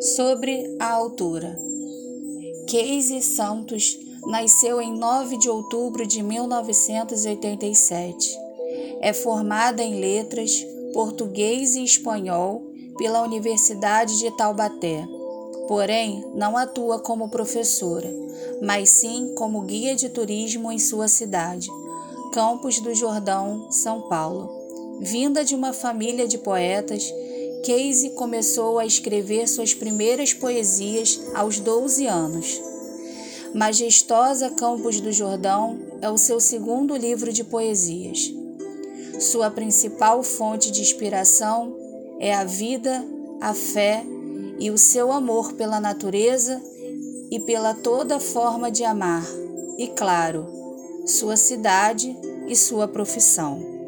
Sobre a autora. Casey Santos nasceu em 9 de outubro de 1987. É formada em letras, português e espanhol pela Universidade de Taubaté. Porém, não atua como professora, mas sim como guia de turismo em sua cidade, Campos do Jordão, São Paulo. Vinda de uma família de poetas, Casey começou a escrever suas primeiras poesias aos 12 anos. Majestosa Campos do Jordão é o seu segundo livro de poesias. Sua principal fonte de inspiração é a vida, a fé e o seu amor pela natureza e pela toda forma de amar, e claro, sua cidade e sua profissão.